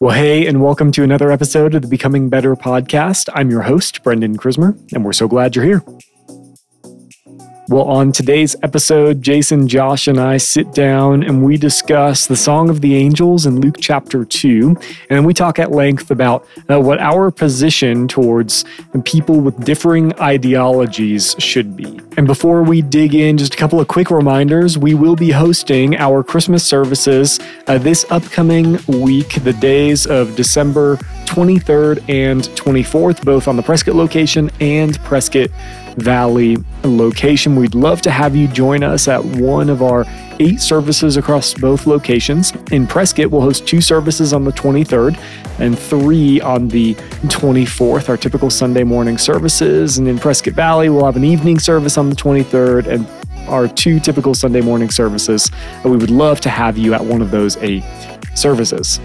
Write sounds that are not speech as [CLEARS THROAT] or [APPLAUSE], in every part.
Well, hey, and welcome to another episode of the Becoming Better podcast. I'm your host, Brendan Krismer, and we're so glad you're here. Well, on today's episode, Jason, Josh, and I sit down and we discuss the Song of the Angels in Luke chapter 2. And we talk at length about uh, what our position towards people with differing ideologies should be. And before we dig in, just a couple of quick reminders we will be hosting our Christmas services uh, this upcoming week, the days of December 23rd and 24th, both on the Prescott location and Prescott Valley location. We'd love to have you join us at one of our eight services across both locations. In Prescott, we'll host two services on the 23rd and three on the 24th, our typical Sunday morning services. And in Prescott Valley, we'll have an evening service on the 23rd and our two typical Sunday morning services. And we would love to have you at one of those eight services.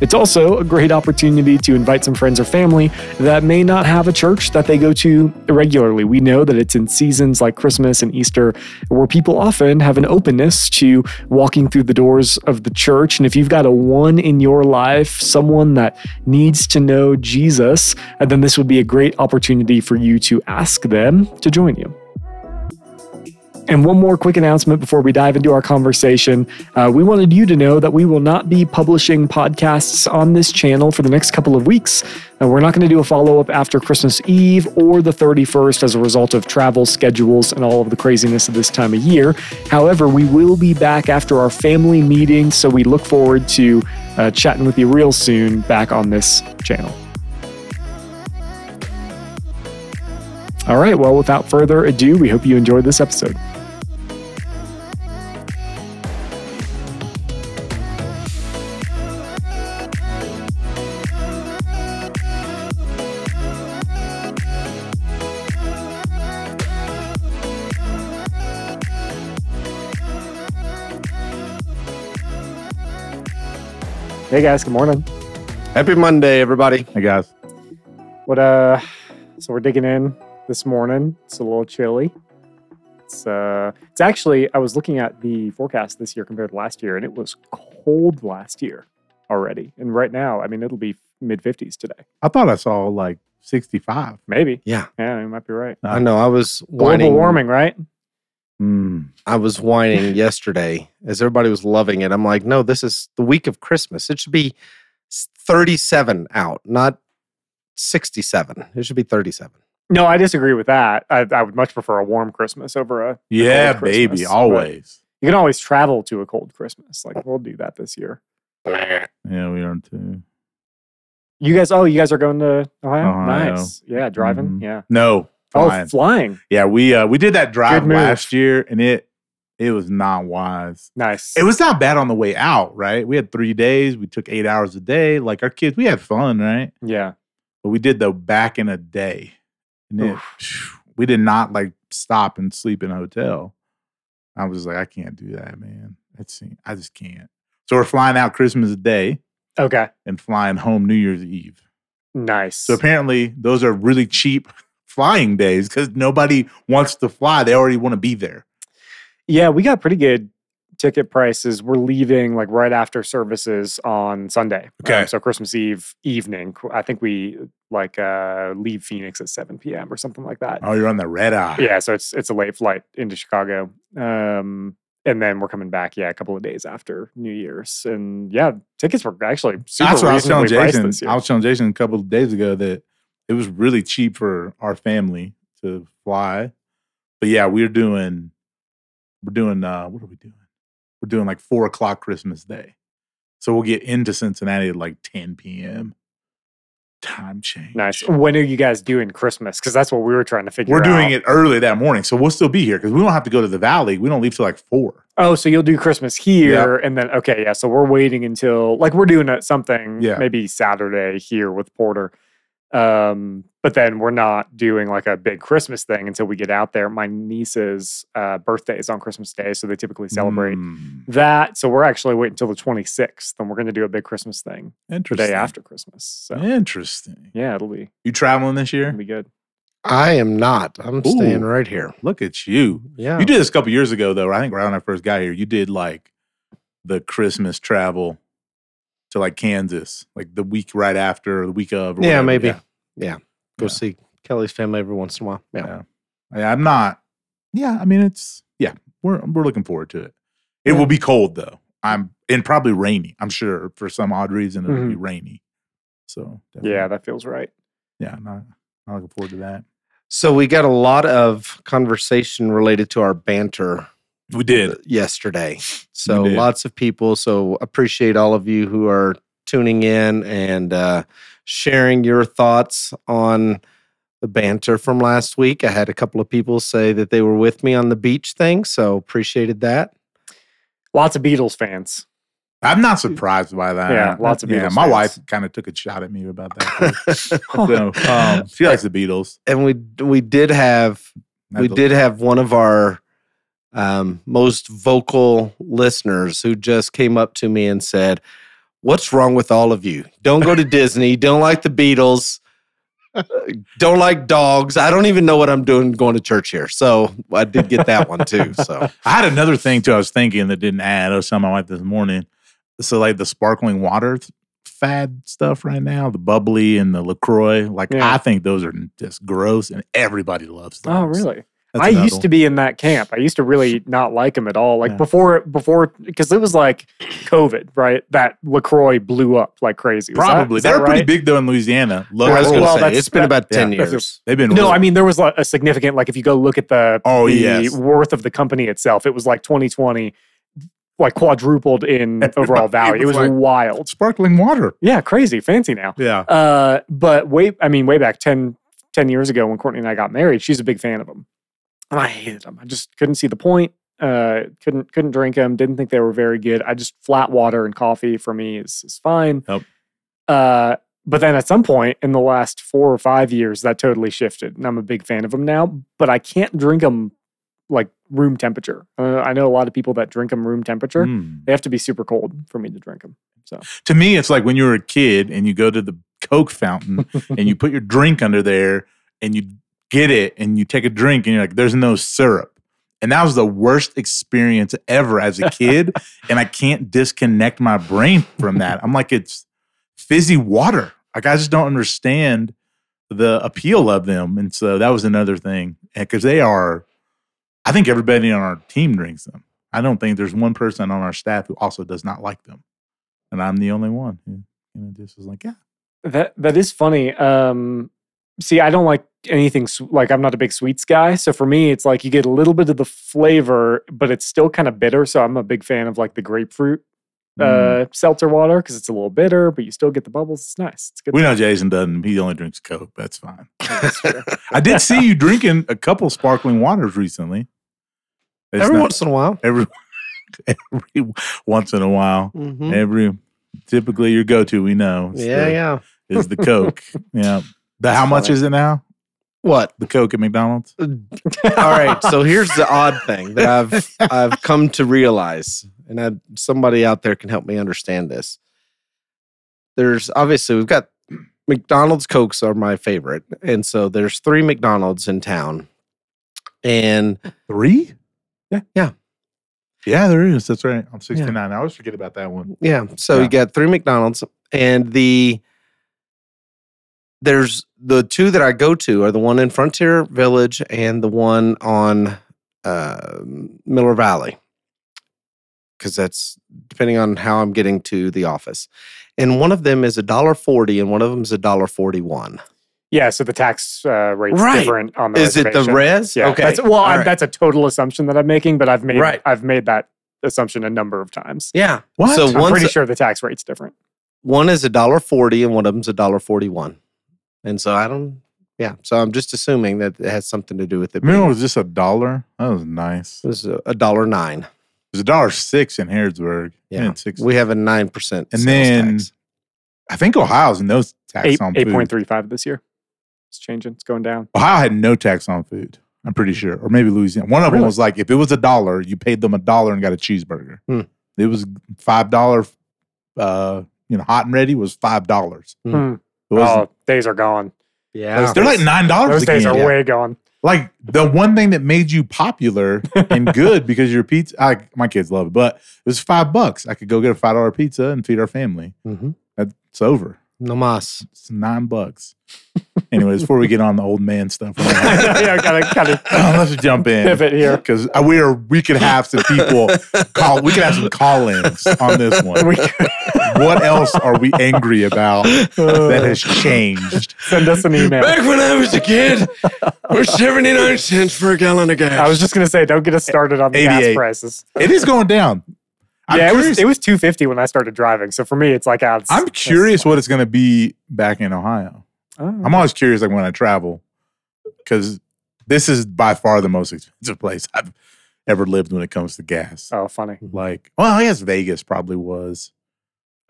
It's also a great opportunity to invite some friends or family that may not have a church that they go to regularly. We know that it's in seasons like Christmas and Easter where people often have an openness to walking through the doors of the church. And if you've got a one in your life, someone that needs to know Jesus, then this would be a great opportunity for you to ask them to join you. And one more quick announcement before we dive into our conversation. Uh, we wanted you to know that we will not be publishing podcasts on this channel for the next couple of weeks. Uh, we're not going to do a follow up after Christmas Eve or the 31st as a result of travel schedules and all of the craziness of this time of year. However, we will be back after our family meeting, so we look forward to uh, chatting with you real soon back on this channel. All right, well, without further ado, we hope you enjoyed this episode. Hey guys, good morning. Happy Monday, everybody. Hey guys. What uh so we're digging in this morning. It's a little chilly. It's uh it's actually I was looking at the forecast this year compared to last year and it was cold last year already. And right now, I mean it'll be mid 50s today. I thought I saw like 65. Maybe. Yeah. Yeah, you might be right. I know. I was Global whining. warming, right? Mm. I was whining yesterday as everybody was loving it. I'm like, no, this is the week of Christmas. It should be 37 out, not 67. It should be 37. No, I disagree with that. I, I would much prefer a warm Christmas over a Yeah, cold baby, Christmas, but- always. You can always travel to a cold Christmas. Like we'll do that this year. Yeah, we are too. You guys, oh, you guys are going to Ohio? Ohio. Nice. Yeah, driving. Mhm. Yeah. No, Oh, flying. flying. yeah, we uh we did that drive last year, and it it was not wise. Nice. It was not bad on the way out, right? We had three days. We took eight hours a day. Like our kids, we had fun, right? yeah. But we did the back in a day, and it, we did not like stop and sleep in a hotel. I was like, I can't do that, man. That's I just can't. So we're flying out Christmas Day Okay. and flying home New Year's Eve. Nice. So apparently, those are really cheap flying days because nobody wants to fly. They already want to be there. yeah, we got pretty good ticket prices. We're leaving like right after services on Sunday. Okay. Um, so Christmas Eve evening. I think we like uh leave Phoenix at 7 p.m. or something like that. Oh, you're on the red eye. Yeah, so it's it's a late flight into Chicago. Um and then we're coming back, yeah, a couple of days after New Year's. And yeah, tickets were actually super That's what I was telling Jason. I was telling Jason a couple of days ago that it was really cheap for our family to fly. But yeah, we're doing we're doing uh what are we doing? We're doing like four o'clock Christmas Day. So we'll get into Cincinnati at like 10 p.m. Time change. Nice. When are you guys doing Christmas? Because that's what we were trying to figure We're out. doing it early that morning. So we'll still be here because we don't have to go to the valley. We don't leave till like four. Oh, so you'll do Christmas here, and then okay, yeah. So we're waiting until like we're doing something, Yeah. maybe Saturday here with Porter. Um, but then we're not doing like a big Christmas thing until we get out there. My niece's uh, birthday is on Christmas Day, so they typically celebrate Mm, that. So we're actually waiting until the 26th, and we're going to do a big Christmas thing the interesting. day after Christmas. So Interesting. yeah, it'll be You traveling this year? it'll be good. I am not. I'm staying right here. Look at you. Yeah. You did this a couple years ago, though. I think right when I first got here, you did like the Christmas travel to like Kansas, like the week right after, or the week of. Or Yeah, whatever. maybe. Yeah. Yeah. Go Yeah. see Kelly's family every once in a while. Yeah. Yeah. Yeah, I'm not. Yeah, I mean it's yeah, we're we're looking forward to it. It Yeah. will be cold though. I'm and probably rainy. I'm sure for some odd reason it'll be Mhm. rainy. So Yeah, that feels right. yeah, I'm not, not looking forward to that. So we got a lot of conversation related to our banter We did. yesterday. [LAUGHS] So did. lots of people. So appreciate all of you who are tuning in and uh, sharing your thoughts on the banter from last week. I had a couple of people say that they were with me on the beach thing, so appreciated that. Lots of Beatles fans. I'm not surprised by that. Yeah, lots of Yeah, Beatles my fans. wife kind of took a shot at me about that. [LAUGHS] so, um, she likes the Beatles. and we we did have we Not did have one of our um, most vocal listeners who just came up to me and said, "What's wrong with all of you? Don't go to [LAUGHS] Disney. Don't like the Beatles. uh, Don't like dogs. I don't even know what I'm doing going to church here." So I did get that one too. [LAUGHS] So I had another thing too. I was thinking that didn't add. I was telling my wife this morning. So like the sparkling water fad stuff right now, the bubbly and the LaCroix. Like Yeah. I think those are just gross, and everybody loves them. Oh, really? That's I another used to be in that camp. I used to really not like them at all. Like Yeah. before, before because it was like COVID, right? That LaCroix blew up like crazy. Was probably is that they're pretty big though in Louisiana. I was going to well, say it's been that- about ten that's years. They've been No, really- I mean there was like a significant like if you go look at the Oh, the yes. worth of the company itself, it was like 2020 like quadrupled in [LAUGHS] overall value. It was was like- wild. sparkling water. Yeah, crazy, fancy now. Yeah, Uh, but way, I mean, way back 10, 10 years ago when Courtney and I got married, she's a big fan of them, and [LAUGHS] I hated them. I just couldn't see the point. Uh, couldn't couldn't drink them. Didn't think they were very good. I just flat water and coffee for me is is fine. Yep. Uh, but then at some point in the last four or five years, that totally shifted, and I'm a big fan of them now. But I can't drink them like room temperature. Uh, I know a lot of people that drink them room temperature. Mm. They have to be super cold for me to drink them. So To me, it's like when you were a kid and you go to the Coke fountain [LAUGHS] and you put your drink under there and you get it and you take a drink and you're like, there's no syrup. And that was the worst experience ever as a kid. [LAUGHS] and I can't disconnect my brain from that. I'm like, it's fizzy water. Like, I just don't understand the appeal of them. And so that was another thing. Because they are, I think everybody on our team drinks them. I don't think there's one person on our staff who also does not like them. And I'm the only one who you know, just was like, yeah. That that is funny. Um, see, I don't like anything like I'm not a big sweets guy. So for me, it's like you get a little bit of the flavor, but it's still kind of bitter. So I'm a big fan of like the grapefruit Mm. uh, seltzer water because it's a little bitter, but you still get the bubbles. It's nice. It's good. We know Jason doesn't. He only drinks Coke. That's fine. That's true. [LAUGHS] I did see you drinking a couple sparkling waters recently. It's Every not- once in a while. every [LAUGHS] every once in a while. Mhm. Every typically your go to we know Yeah, the, yeah. is the [LAUGHS] Coke. yeah. The how That's much funny. is it now? What? The Coke at McDonald's? Uh, [LAUGHS] all right. So here's the odd thing that I've [LAUGHS] I've come to realize, and I, somebody out there can help me understand this. There's obviously we've got McDonald's Cokes are my favorite, and so there's three McDonald's in town, and Three? Yeah. Yeah. Yeah, there is. That's right. I'm 69. I always forget about that one. yeah, so Yeah. you got three McDonald's, and the there's the two that I go to are the one in Frontier Village and the one on uh, Miller Valley, because that's depending on how I'm getting to the office. And one of them is a dollar forty, and one of them is a dollar forty-one. yeah. So the tax uh, rate's Right. different on the Is it the res? Yeah. Okay. That's, well, right. that's a total assumption that I'm making, but I've made Right. I've made that assumption a number of times. yeah. What? So I'm pretty sure the tax rate's different. one is a dollar forty, and one of them's a dollar forty-one. And so I don't. Yeah. So I'm just assuming that it has something to do with it. Remember, it was just a dollar? That was nice. It was a a dollar nine. It was a dollar six in Harrodsburg. Yeah. And six. We have a nine percent. And then- I think Ohio's no tax Eight on eight food. point three five this year. It's changing. It's going down. Ohio had no tax on food. I'm pretty sure, or maybe Louisiana. One of them was like, if it was a dollar, you paid them a dollar and got a cheeseburger. Hmm. It was five dollar, uh, you know, hot and ready was five dollars. Hmm. Oh, days are gone. yeah, they're like nine dollars. Those days are yeah. way gone. like the one thing that made you popular and [LAUGHS] good because your pizza. I, my kids love it, but it was five bucks. I could go get a five dollar pizza and feed our family. Mm-hmm. It's over. No mas. It's nine bucks. Anyways, before we get on the old man stuff, [LAUGHS] yeah, gotta kind [LAUGHS] of oh, let's jump in pivot here. because we are. We could have some people call. We could have some call-ins on this one. What else are we angry about that has uh, changed? send us an email. Back when I was a kid, it was 79 cents for a gallon of gas. I was just gonna say, don't get us started on the gas prices. It is going down. I'm yeah, it was it was two fifty when I started driving. So for me, it's like ah, odds. I'm curious what it's going to be back in Ohio. Oh, I'm always curious, like when I travel, because this is by far the most expensive [LAUGHS] place I've ever lived when it comes to gas. oh, funny. Like, well, I guess Vegas probably was.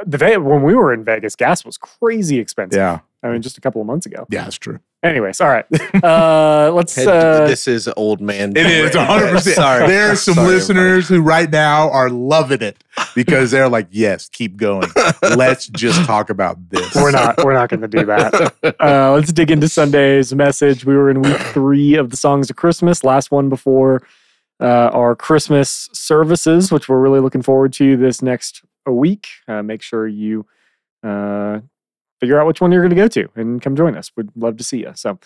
The when we were in Vegas, gas was crazy expensive. Yeah, I mean, just a couple of months ago. yeah, that's true. Anyways, all right. [LAUGHS] Uh, let's. Uh, this is old man. It is 100. percent Sorry. There are some Sorry, listeners who right now are loving it because they're like, "Yes, keep going. Let's just talk about this." we're not. We're not going to do that. [LAUGHS] Uh, let's dig into Sunday's message. We were in week three of the songs of Christmas. Last one before uh, our Christmas services, which we're really looking forward to this next a week. Uh, make sure you uh, figure out which one you're going to go to and come join us. We'd love to see you. So.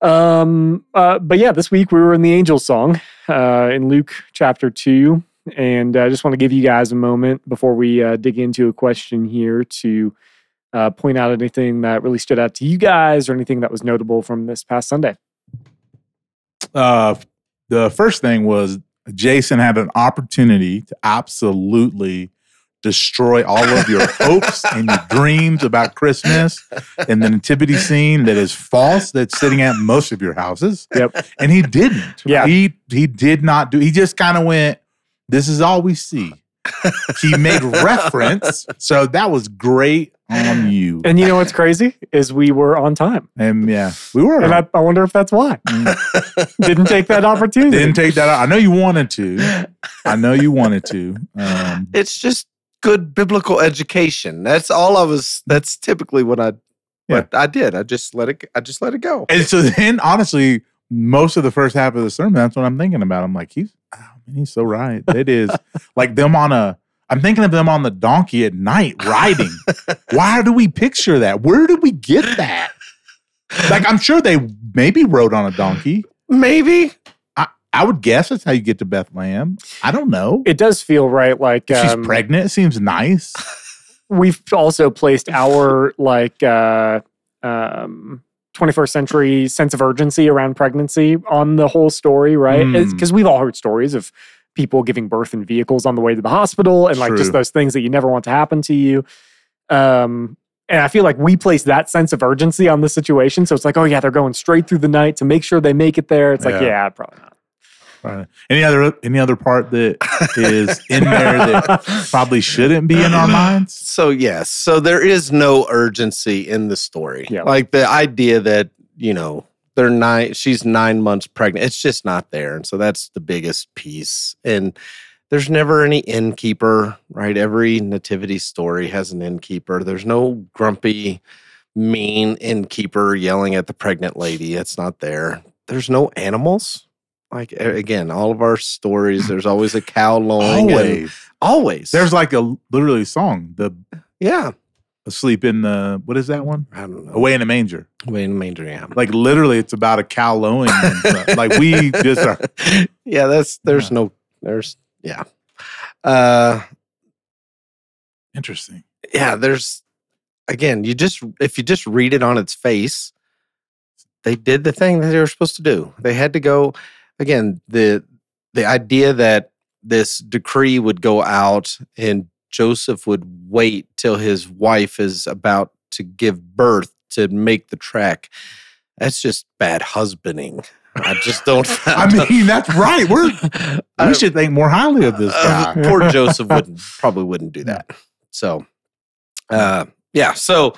Um, uh, but yeah, this week we were in the angel song uh, in Luke chapter 2. And I just want to give you guys a moment before we uh, dig into a question here to uh, point out anything that really stood out to you guys or anything that was notable from this past Sunday. uh, the first thing was Jason had an opportunity to absolutely destroy all of your [LAUGHS] hopes and your dreams about Christmas and the nativity scene that is false that's sitting at most of your houses. Yep. And he didn't. Yeah. He he did not do he just kind of went, This is all we see. he made reference. So that was great on you. And you know what's crazy is we were on time, And yeah, we were. and I, I wonder if that's why Mm. didn't take that opportunity. Didn't take that. I know you wanted to. I know you wanted to. Um, It's just good biblical education. That's all I was. That's typically what I. What I did. I just let it. I just let it go. and so then, honestly, most of the first half of the sermon, that's what I'm thinking about. I'm like, he's, oh, man, he's so right. It is [LAUGHS] like them on a. I'm thinking of them on the donkey at night riding. [LAUGHS] Why do we picture that? Where did we get that? Like, I'm sure they maybe rode on a donkey. Maybe I would guess that's how you get to Bethlehem. I don't know. it does feel right. Like If she's um, pregnant. It seems nice. [LAUGHS] [LAUGHS] we've also placed our like uh um 21st century sense of urgency around pregnancy on the whole story right Mm. because we've all heard stories of people giving birth in vehicles on the way to the hospital and like True. just those things that you never want to happen to you um and I feel like we place that sense of urgency on the situation. So it's like, oh yeah, they're going straight through the night to make sure they make it there. It's like, Yeah. yeah, probably not. Right. Any other any other part that is in there that [LAUGHS] probably shouldn't be in our minds? So yes, so there is no urgency in the story. Yeah. Like the idea that you know they're nine, she's nine months pregnant. It's just not there, and so that's the biggest piece. And there's never any innkeeper, right? Every nativity story has an innkeeper. There's no grumpy, mean innkeeper yelling at the pregnant lady. It's not there. There's no animals. Like again, all of our stories, there's always a cow [LAUGHS] lowing. Always. always. There's like a literally song, the yeah. asleep in the what is that one? I don't know. Away in a manger. Away in the manger, yeah. Like literally, it's about a cow lowing. and [LAUGHS] like we just are. [LAUGHS] yeah, that's there's Yeah. no there's yeah. Uh Interesting. yeah, there's again, you just if you just read it on its face, they did the thing that they were supposed to do. They had to go again, the the idea that this decree would go out and Joseph would wait till his wife is about to give birth to make the trek. That's just bad husbanding. I just don't. [LAUGHS] I mean, that's right. We're [LAUGHS] I- we should think more highly of this uh, guy. poor [LAUGHS] Joseph wouldn't probably wouldn't do that. So, uh, yeah. So,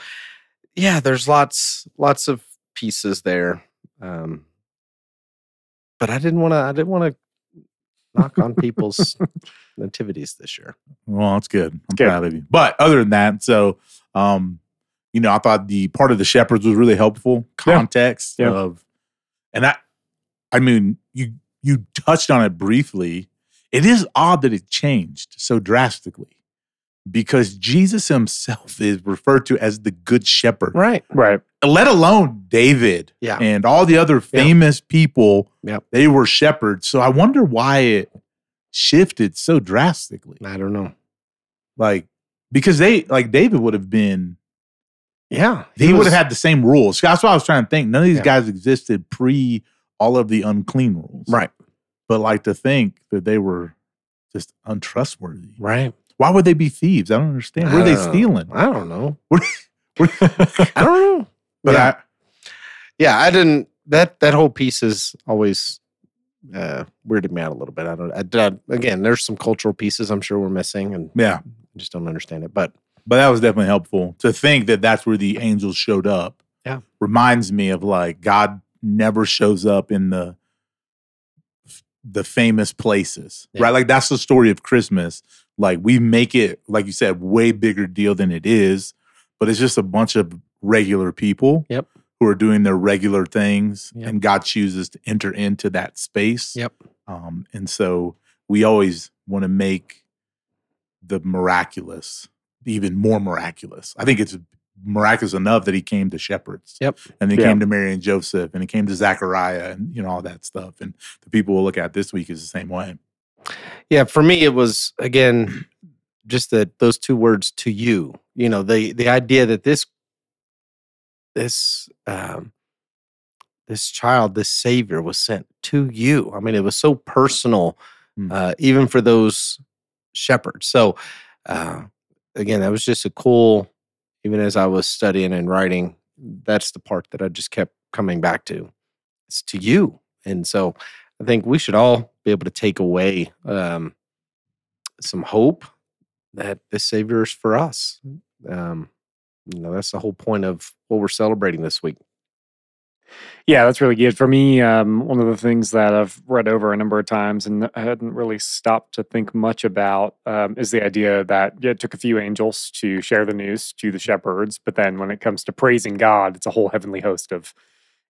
yeah. There's lots lots of pieces there, um, but I didn't want to. I didn't want to knock on [LAUGHS] people's nativities this year. Well, that's good. I'm Good. proud of you. But other than that, so um, you know, I thought the part of the shepherds was really helpful. Yeah. Context Yeah. of, and I I mean, you you touched on it briefly. It is odd that it changed so drastically because Jesus himself [LAUGHS] is referred to as the good shepherd. Right. Right. Let alone David Yeah. and all the other famous people. Yep. They were shepherds. So I wonder why it shifted so drastically. I don't know. Like because they like David would have been Yeah. he, would was- have had the same rules. That's what I was trying to think. None of these Yeah. guys existed pre all of the unclean rules. Right. But like to think that they were just untrustworthy. Right. Why would they be thieves? I don't understand. Where are they stealing? I don't know. [LAUGHS] What- what- [LAUGHS] I don't know. but yeah. I, yeah, I didn't. That that whole piece is always uh, weirded me out a little bit. I don't. I, I- again, there's some cultural pieces I'm sure we're missing, and yeah, I just don't understand it. But but that was definitely helpful to think that that's where the angels showed up. Yeah. reminds me of like God never shows up in the the famous places, Yeah. right? Like that's the story of Christmas. Like we make it, like you said, way bigger deal than it is, but it's just a bunch of regular people. Yep. Who are doing their regular things, Yep. and God chooses to enter into that space. Yep. Um, and so we always want to make the miraculous even more miraculous. I think it's miraculous enough that he came to shepherds. Yep. And he Yeah. came to Mary and Joseph and he came to Zechariah and you know all that stuff. And the people we'll look at this week is the same way. yeah, for me, it was again just that those two words to you. You know, the the idea that this this um, this child, this savior, was sent to you. I mean, it was so personal, Mm. uh, even for those shepherds. So, uh, again, that was just a cool. Even as I was studying and writing, that's the part that I just kept coming back to. It's to you, and so I think we should all be able to take away um, some hope that this Savior is for us. Um, you know, that's the whole point of what we're celebrating this week. Yeah, that's really good. For me, um, one of the things that I've read over a number of times and I hadn't really stopped to think much about um, is the idea that yeah, it took a few angels to share the news to the shepherds, but then when it comes to praising God, it's a whole heavenly host of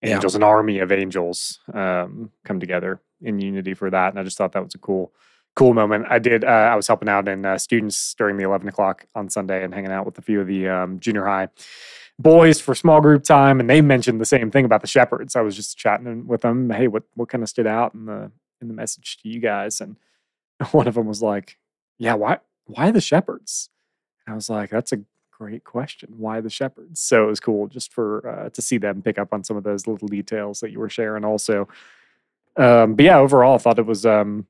Yeah. angels, an army of angels um, come together in unity for that. And I just thought that was a cool, cool moment. I did. Uh, I was helping out in uh, students during the eleven o'clock on Sunday and hanging out with a few of the um, junior high boys for small group time, and they mentioned the same thing about the shepherds. I was just chatting with them. Hey, what what kind of stood out in the in the message to you guys? And [LAUGHS] one of them was like, "Yeah, why why the shepherds?" And I was like, "That's a great question. Why the shepherds?" So it was cool just for uh, to see them pick up on some of those little details that you were sharing. Also, um, but yeah, overall, I thought it was um,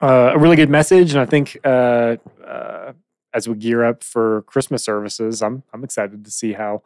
uh, a really good message, and I think uh, uh, as we gear up for Christmas services, I'm I'm excited to see how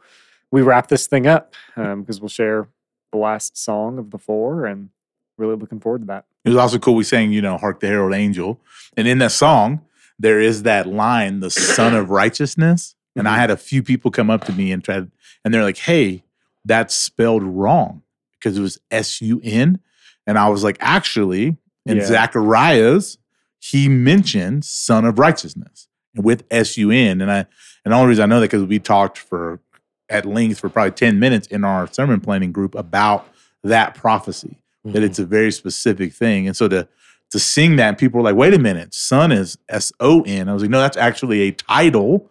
we wrap this thing up because we'll share the last song of the four, and really looking forward to that. It was also cool. We sang, you know, Hark the Herald Angel. And in that song, there is that line, the Sun of Righteousness. And I Mhm. had a few people come up to me and try and they're like, hey, that's spelled wrong because it was S U N. And I was like, actually, in Yeah. Zechariah's, he mentioned Sun of Righteousness with S U N. And I and the only reason I know that because we talked for at length for probably 10 minutes in our sermon planning group about that prophecy Mm-hmm. that it's a very specific thing. And so to to sing that, people were like, wait a minute, son is S O N. I was like, no, that's actually a title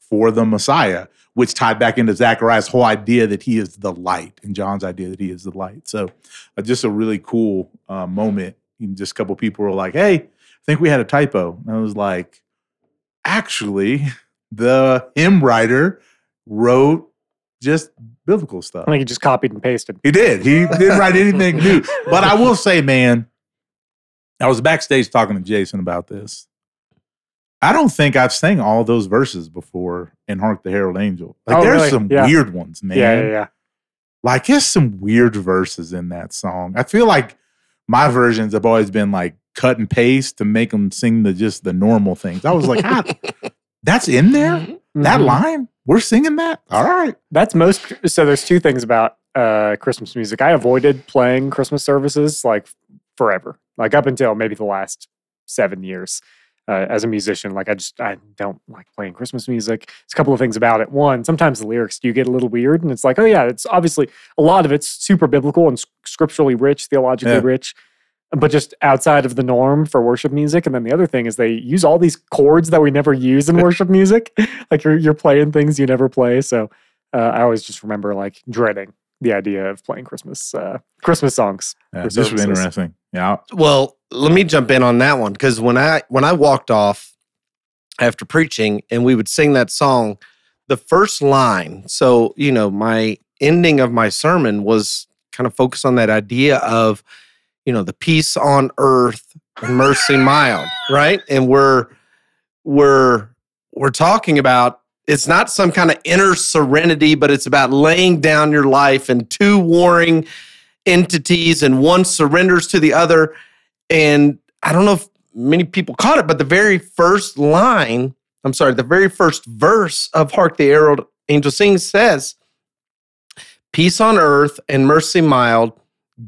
for the Messiah, which tied back into Zechariah's whole idea that he is the light and John's idea that he is the light. So uh, just a really cool uh, moment. And just a couple people were like, hey, I think we had a typo. And I was like, actually, the hymn writer wrote just biblical stuff. I think he just copied and pasted. He did. He didn't write anything new. But I will say, man, I was backstage talking to Jason about this. I don't think I've sang all those verses before in Hark the Herald Angel. Like Oh, there's really? some Yeah. weird ones, man. Yeah, yeah, yeah. Like there's some weird verses in that song. I feel like my versions have always been like cut and paste to make them sing the just the normal things. I was like, ah, [LAUGHS] that's in there? That Mhm. line? We're singing that? All right. That's most. So there's two things about uh, Christmas music. I avoided playing Christmas services like forever, like up until maybe the last seven years. uh, as a musician. Like I just I don't like playing Christmas music. There's a couple of things about it. One, sometimes the lyrics do get a little weird, and it's like, oh yeah, it's obviously a lot of it's super biblical and scripturally rich, theologically Yeah. rich, but just outside of the norm for worship music. And then the other thing is they use all these chords that we never use in [LAUGHS] worship music. Like you're you're playing things you never play. So uh, I always just remember like dreading the idea of playing Christmas uh, Christmas songs. Yeah, this was services. interesting. Yeah. Well, let me jump in on that one because when I when I walked off after preaching and we would sing that song, the first line. So you know, my ending of my sermon was kind of focused on that idea of you know the peace on earth and mercy mild, right? And we're we're we're talking about it's not some kind of inner serenity, but it's about laying down your life and two warring entities and one surrenders to the other. And I don't know if many people caught it, but the very first line, I'm sorry, the very first verse of Hark the Herald Angel Sings says, Peace on earth and mercy mild,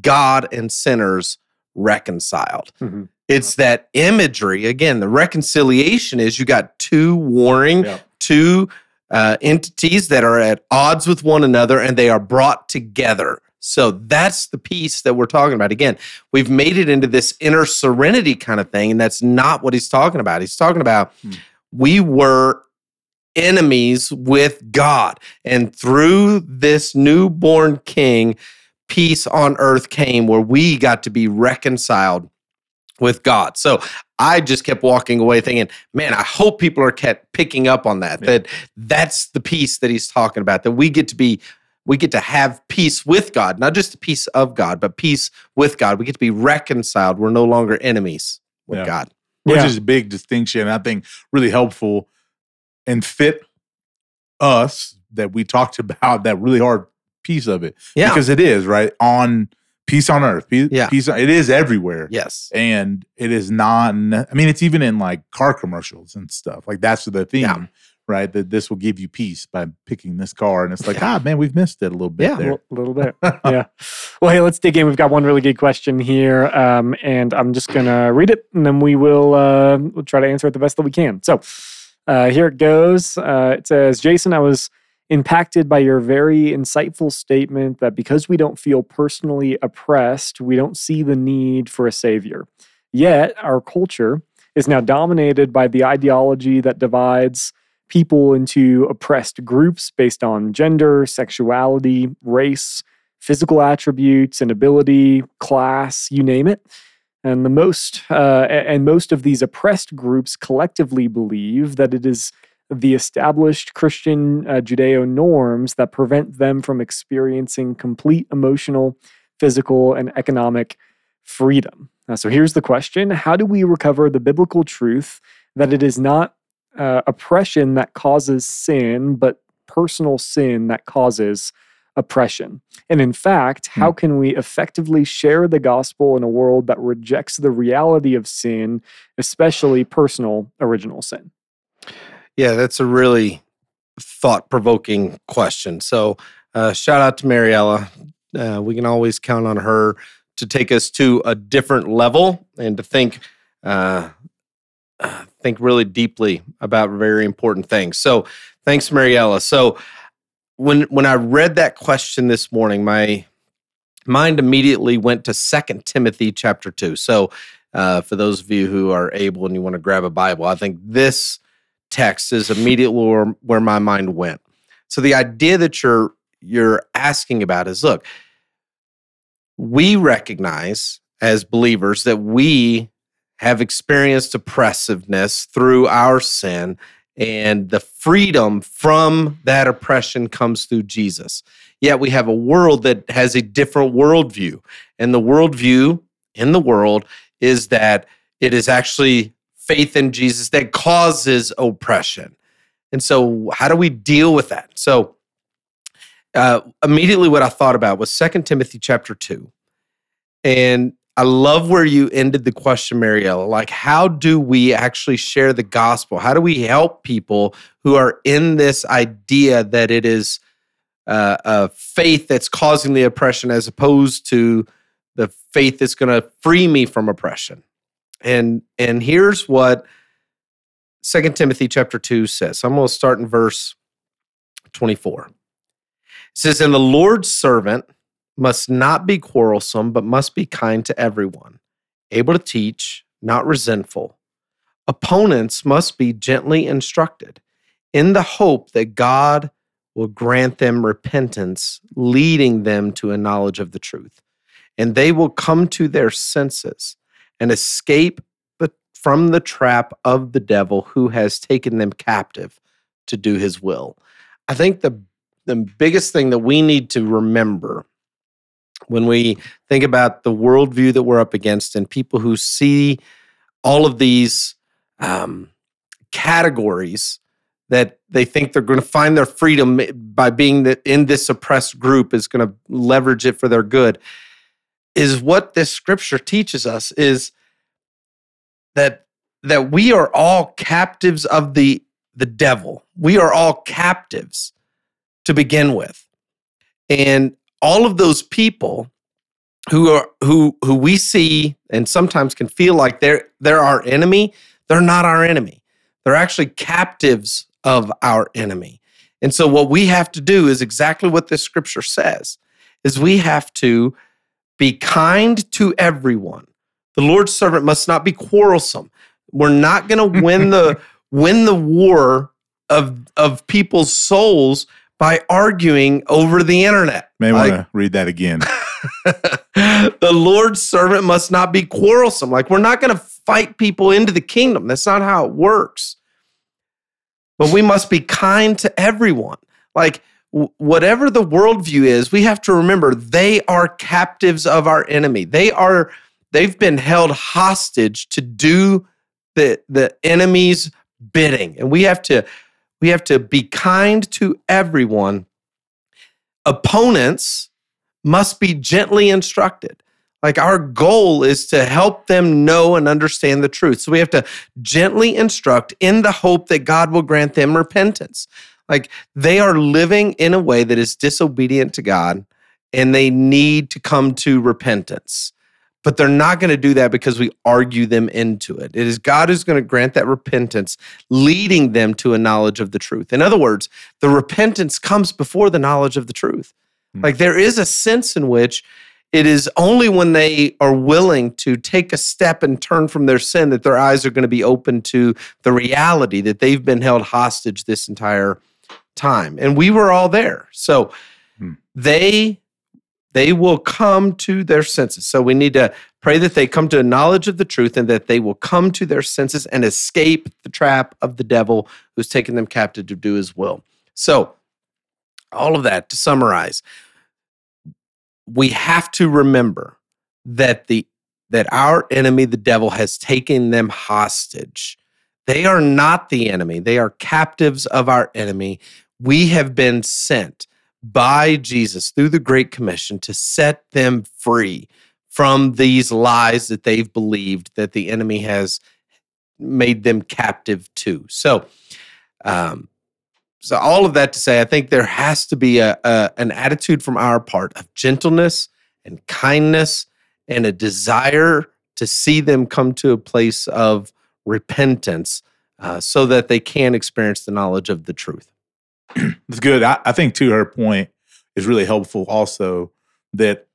God and sinners reconciled. Mhm. It's that imagery. Again, the reconciliation is you got two warring, Yeah. two uh, entities that are at odds with one another and they are brought together. So that's the piece that we're talking about. Again, we've made it into this inner serenity kind of thing, and that's not what he's talking about. He's talking about Hmm. we were enemies with God, and through this newborn king, peace on earth came where we got to be reconciled with God. So I just kept walking away thinking, man, I hope people are kept picking up on that. Yeah. That that's the peace that he's talking about. That we get to be we get to have peace with God, not just the peace of God, but peace with God. We get to be reconciled. We're no longer enemies with Yeah. God. which Yeah. is a big distinction. I think really helpful and fit us that we talked [LAUGHS] about that really hard piece of it Yeah. because it is right on peace on earth. Peace, Yeah. peace it is everywhere. yes. And it is not. I mean, it's even in like car commercials and stuff. Like that's the theme, Yeah. right? That this will give you peace by picking this car, and it's like, Yeah. ah, man, we've missed it a little bit Yeah. there. A little bit. [LAUGHS] yeah. Well, hey, let's dig in. We've got one really good question here, um, and I'm just gonna read it, and then we will uh, we'll try to answer it the best that we can. So, uh, here it goes. Uh, it says, Jason, I was impacted by your very insightful statement that because we don't feel personally oppressed, we don't see the need for a savior. Yet, our culture is now dominated by the ideology that divides people into oppressed groups based on gender, sexuality, race, physical attributes, and ability, class, you name it. And the most uh, and most of these oppressed groups collectively believe that it is the established Christian uh, Judeo norms that prevent them from experiencing complete emotional, physical, and economic freedom. So here's the question How do we recover the biblical truth that it is not uh, oppression that causes sin, but personal sin that causes oppression? And in fact, how can we effectively share the gospel in a world that rejects the reality of sin, especially personal original sin? Yeah, that's a really thought provoking question. So, uh, shout out to Mariella. Uh, we can always count on her to take us to a different level and to think, uh, uh, think really deeply about very important things. So, thanks, Mariella. So, when when I read that question this morning, my mind immediately went to Second Timothy chapter two. So, uh, for those of you who are able and you want to grab a Bible, I think this text is immediately where, where my mind went. So the idea that you're you're asking about is look, we recognize as believers that we have experienced oppressiveness through our sin and the freedom from that oppression comes through Jesus. Yet we have a world that has a different worldview. And the worldview in the world is that it is actually faith in Jesus that causes oppression. And so, how do we deal with that? So, uh, immediately, what I thought about was Second Timothy chapter 2. And I love where you ended the question, Mariella. Like, how do we actually share the gospel? How do we help people who are in this idea that it is uh, a faith that's causing the oppression as opposed to the faith that's going to free me from oppression? And and here's what 2 Timothy chapter 2 says. I'm going to start in verse 24. It says, And the Lord's servant must not be quarrelsome, but must be kind to everyone, able to teach, not resentful. Opponents must be gently instructed in the hope that God will grant them repentance, leading them to a knowledge of the truth. And they will come to their senses and escape the, from the trap of the devil who has taken them captive to do his will. I think the, the biggest thing that we need to remember when we think about the worldview that we're up against and people who see all of these um, categories that they think they're going to find their freedom by being in this oppressed group is going to leverage it for their good is what this scripture teaches us is that that we are all captives of the the devil. We are all captives to begin with. And all of those people who are who who we see and sometimes can feel like they're they're our enemy they're not our enemy. They're actually captives of our enemy. And so what we have to do is exactly what this scripture says is we have to be kind to everyone. The Lord's servant must not be quarrelsome. We're not going [LAUGHS] to win the win the war of of people's souls by arguing over the internet. May want to read that again. [LAUGHS] the Lord's servant must not be quarrelsome. Like we're not going to fight people into the kingdom. That's not how it works but we must be kind to everyone. Like, whatever the worldview is, we have to remember they are captives of our enemy. They are, they've been held hostage to do the, the enemy's bidding. And we have to, we have to be kind to everyone. Opponents must be gently instructed. Like our goal is to help them know and understand the truth. So we have to gently instruct in the hope that God will grant them repentance. Like they are living in a way that is disobedient to God and they need to come to repentance. But they're not going to do that because we argue them into it. It is God who's going to grant that repentance, leading them to a knowledge of the truth. In other words, the repentance comes before the knowledge of the truth. Mm-hmm. Like there is a sense in which it is only when they are willing to take a step and turn from their sin that their eyes are going to be open to the reality that they've been held hostage this entire time. And we were all there. So hmm. they they will come to their senses. So we need to pray that they come to a knowledge of the truth and that they will come to their senses and escape the trap of the devil who's taken them captive to do his will. So all of that to summarize, we have to remember that the that our enemy the devil has taken them hostage they are not the enemy they are captives of our enemy we have been sent by Jesus through the great commission to set them free from these lies that they've believed that the enemy has made them captive to so um, so all of that to say, I think there has to be a, a an attitude from our part of gentleness and kindness and a desire to see them come to a place of repentance uh, so that they can experience the knowledge of the truth. [CLEARS THROAT] That's good. I, I, think to her point is really helpful also that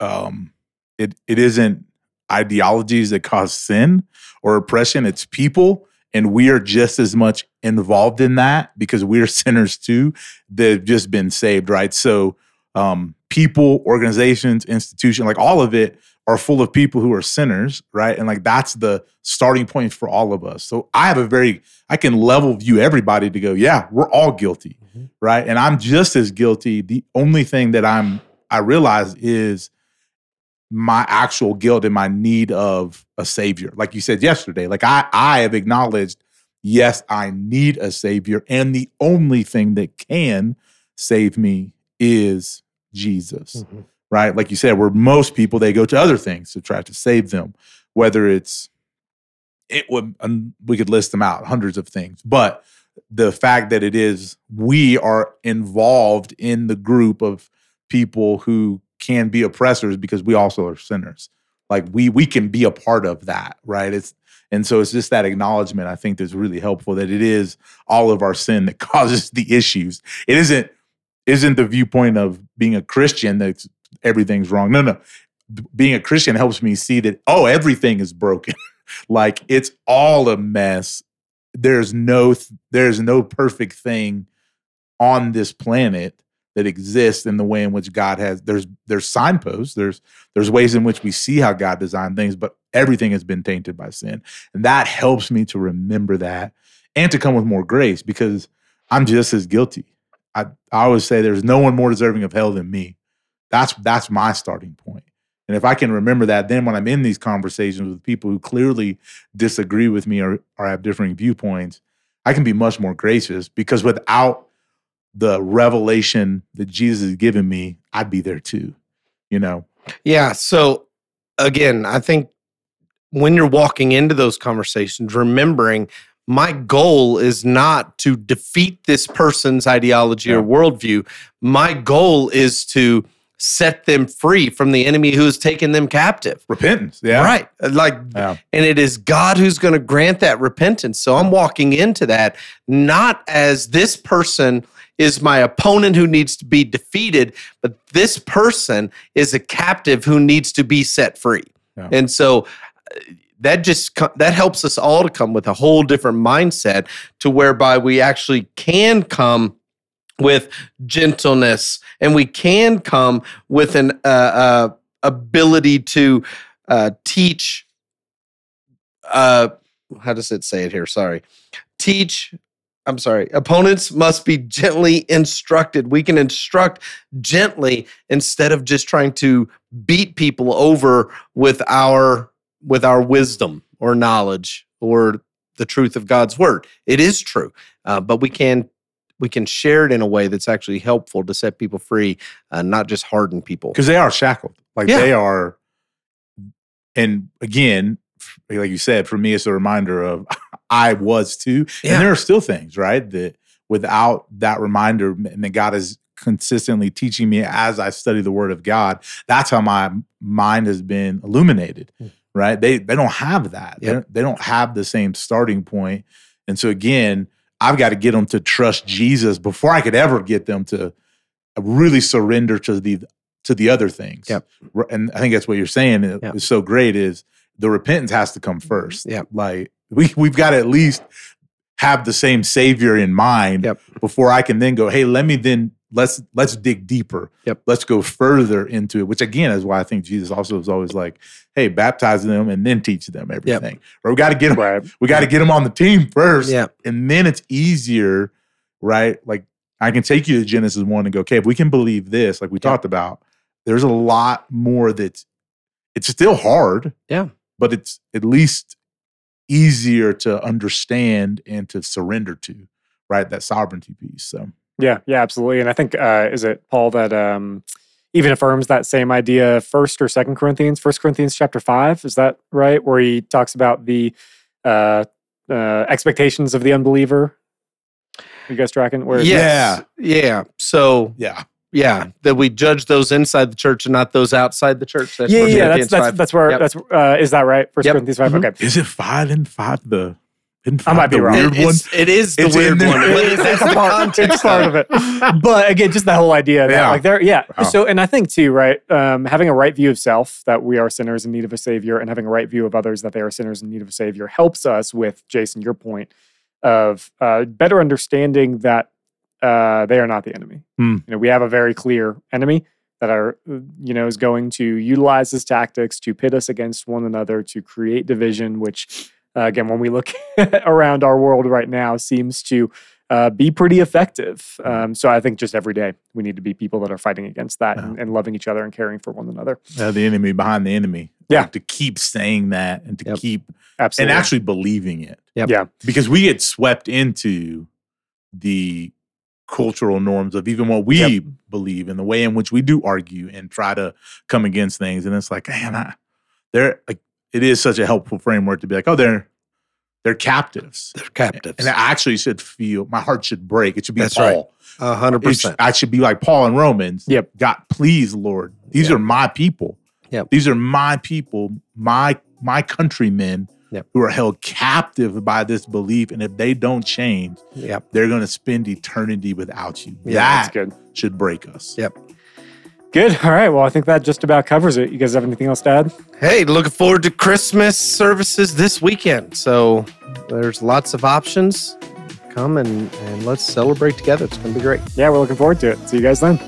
um, it it isn't ideologies that cause sin or oppression, it's people and we are just as much involved in that because we're [LAUGHS] sinners too that've just been saved right so um, people organizations institution like all of it are full of people who are sinners right and like that's the starting point for all of us so i have a very i can level view everybody to go yeah we're all guilty mm-hmm. right and i'm just as guilty the only thing that i'm i realize is my actual guilt and my need of a savior. Like you said yesterday, like I I have acknowledged, yes, I need a savior, and the only thing that can save me is Jesus. Mm-hmm. Right? Like you said, where most people they go to other things to try to save them, whether it's it would um, we could list them out, hundreds of things. But the fact that it is we are involved in the group of people who can be oppressors because we also are sinners. like we we can be a part of that, right? It's and so it's just that acknowledgement I think that's really helpful that it is all of our sin that [LAUGHS] causes the issues. It isn't isn't the viewpoint of being a Christian that everything's wrong. No, no. Being a Christian helps me see that oh, everything is broken. [LAUGHS] like it's all a mess. There's no there's no perfect thing on this planet that exists in the way in which God has there's there's signposts there's there's ways in which we see how God designed things but everything has been tainted by sin and that helps me to remember that and to come with more grace because I'm just as guilty I, I always say there's no one more deserving of hell than me that's that's my starting point and if I can remember that then when I'm in these conversations with people who clearly disagree with me or, or have differing viewpoints I can be much more gracious because without the revelation that Jesus has given me, I'd be there too. You know? Yeah. So again, I think when you're walking into those conversations, remembering my goal is not to defeat this person's ideology yeah. or worldview. My goal is to set them free from the enemy who has taken them captive. Repentance. Yeah. Right. Like, yeah. and it is God who's going to grant that repentance. So I'm walking into that not as this person is my opponent who needs to be defeated, but this person is a captive who needs to be set free. Yeah. And so uh, that just that helps us all to come with a whole different mindset to whereby we actually can come with gentleness and we can come with an uh, uh, ability to uh, teach uh, how does it say it here sorry teach I'm sorry, opponents must be gently instructed. We can instruct gently instead of just trying to beat people over with our with our wisdom or knowledge or the truth of God's word. It is true, uh, but we can we can share it in a way that's actually helpful to set people free, uh, not just harden people because they are shackled. Like yeah. they are, and again, like you said, for me, it's a reminder of [LAUGHS] I was too. Yeah. And there are still things, right, that without that reminder, and that God is consistently teaching me as I study the Word of God, that's how my mind has been illuminated, mm. right? They they don't have that. Yep. They, don't, they don't have the same starting point. And so again, I've got to get them to trust Jesus before I could ever get them to really surrender to the to the other things. Yep. And I think that's what you're saying yep. is so great is the repentance has to come mm-hmm. first. Yeah. Like we we've got to at least have the same savior in mind yep. before I can then go, hey, let me then let's let's dig deeper. Yep. Let's go further into it, which again is why I think Jesus also is always like, hey, baptize them and then teach them everything. Yep. Or we got to get them, right. we got to get them on the team first. Yep. And then it's easier, right? Like I can take you to Genesis 1 and go, okay, if we can believe this, like we yep. talked about, there's a lot more that's it's still hard. Yeah. But it's at least easier to understand and to surrender to, right? That sovereignty piece. So yeah, yeah, absolutely. And I think uh, is it Paul that um, even affirms that same idea first or second Corinthians, First Corinthians chapter five, is that right? Where he talks about the uh, uh, expectations of the unbeliever. You guys tracking? Where yes. yeah, yeah. So yeah, yeah, that we judge those inside the church and not those outside the church. That's yeah, yeah, that's, that's, that's where yep. that's uh, is that right? First yep. Corinthians 5 mm-hmm. Okay, is it five and five the? I might be wrong. Weird one. It is the it's weird one. It, it's, a part, it's [LAUGHS] part of it. But again, just the whole idea that yeah. like there, yeah. Wow. So, and I think too, right? Um, having a right view of self that we are sinners in need of a savior, and having a right view of others that they are sinners in need of a savior helps us with Jason. Your point of uh, better understanding that uh, they are not the enemy. Mm. You know, we have a very clear enemy that are you know is going to utilize his tactics to pit us against one another to create division, which uh, again, when we look [LAUGHS] around our world right now, seems to uh, be pretty effective. Hmm. Um, so I think just every day we need to be people that are fighting against that yeah. and, and, loving each other and caring for one another. Uh, the enemy behind the enemy. Yeah. Like to keep saying that and to yep. keep Absolutely. and actually believing it. Yep. Yeah. Because we get swept into the cultural norms of even what we yep. believe and the way in which we do argue and try to come against things. And it's like, man, I, they're like, it is such a helpful framework to be like, oh, they're they're captives. They're captives. And I actually should feel my heart should break. It should be That's Paul. Right. A hundred percent. I should be like Paul in Romans. Yep. God, please, Lord, these yep. are my people. Yep. These are my people, my my countrymen Yep. who are held captive by this belief. And if they don't change, Yep. they're going to spend eternity without you. Yeah, that that's good. should break us. Yep. Good. All right. Well, I think that just about covers it. You guys have anything else to add? Hey, looking forward to Christmas services this weekend. So there's lots of options. Come and, and let's celebrate together. It's going to be great. Yeah, we're looking forward to it. See you guys then.